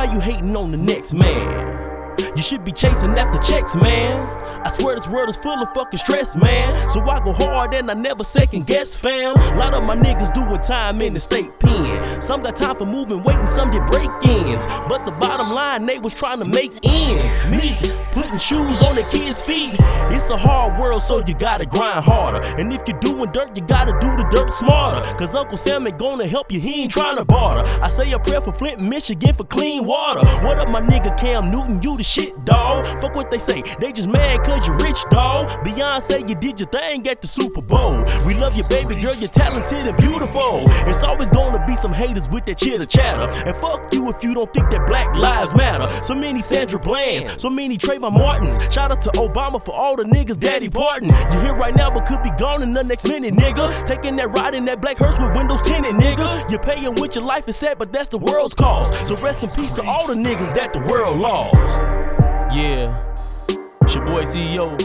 why you hating on the next man? You should be chasing after checks, man. I swear this world is full of fucking stress, man. So I go hard and I never second guess, fam. A lot of my niggas doing time in the state pen. Some got time for moving, waiting, some get break ins. But the bottom line, they was trying to make ends meet. Putting shoes on the kids' feet. It's a hard world, so you gotta grind harder. And if you're doing dirt, you gotta do the dirt smarter. Cause Uncle Sam ain't gonna help you, he ain't trying to barter. I say a prayer for Flint, Michigan for clean water. What up, my nigga Cam Newton? You the shit, dawg. Fuck what they say, they just mad cause you rich, dawg. Beyonce, you did your thing at the Super Bowl. We love you, baby girl, you're talented and beautiful. It's always gonna be some haters with that chitter chatter. And fuck you if you don't think that black lives matter. So many Sandra Blands, so many Trayvon Martins. Shout out to Obama for all the niggas daddy pardon. You here right now, but could be gone in the next minute, nigga. Taking that ride in that black hearse with windows tinted, nigga. You're paying with your life is sad, but that's the world's cost. So rest in peace to all the niggas that the world lost. Yeah, it's your boy CEO,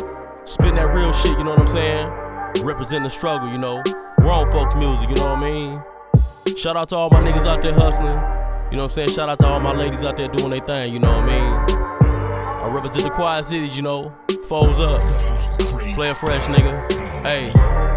spitting that real shit, you know what I'm saying? Representing the struggle, you know. Grown folks music, you know what I mean? Shout out to all my niggas out there hustling. You know what I'm saying? Shout out to all my ladies out there doing their thing, you know what I mean? I represent the quiet cities, you know. Foes up. Play fresh nigga. Hey.